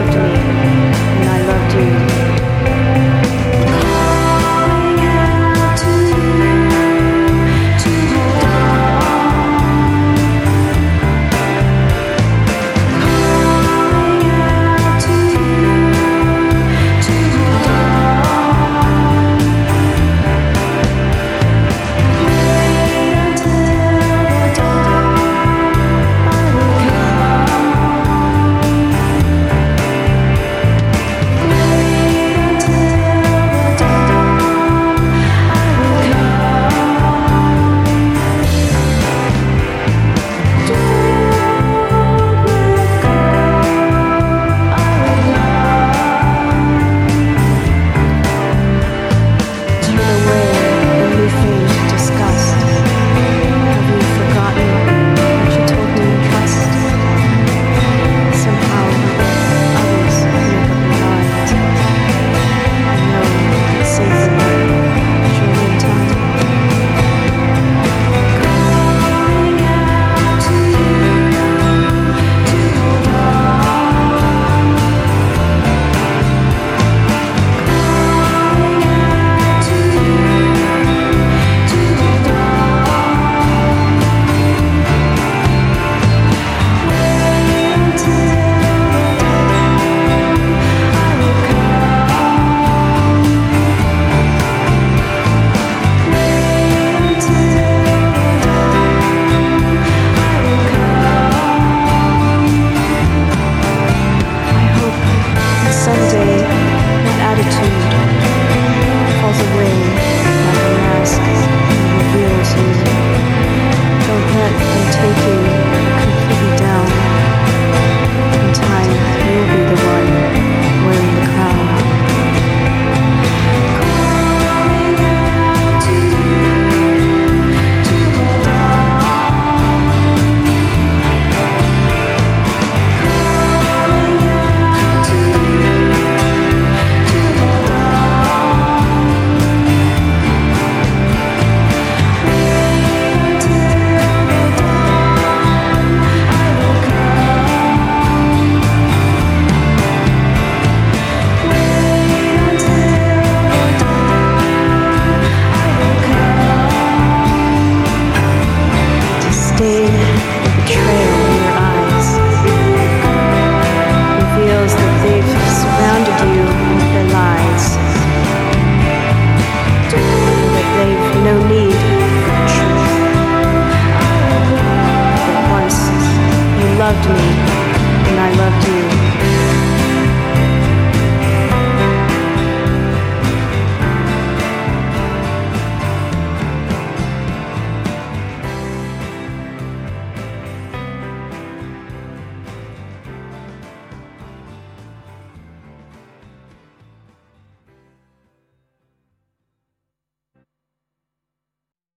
loved me, and I loved you.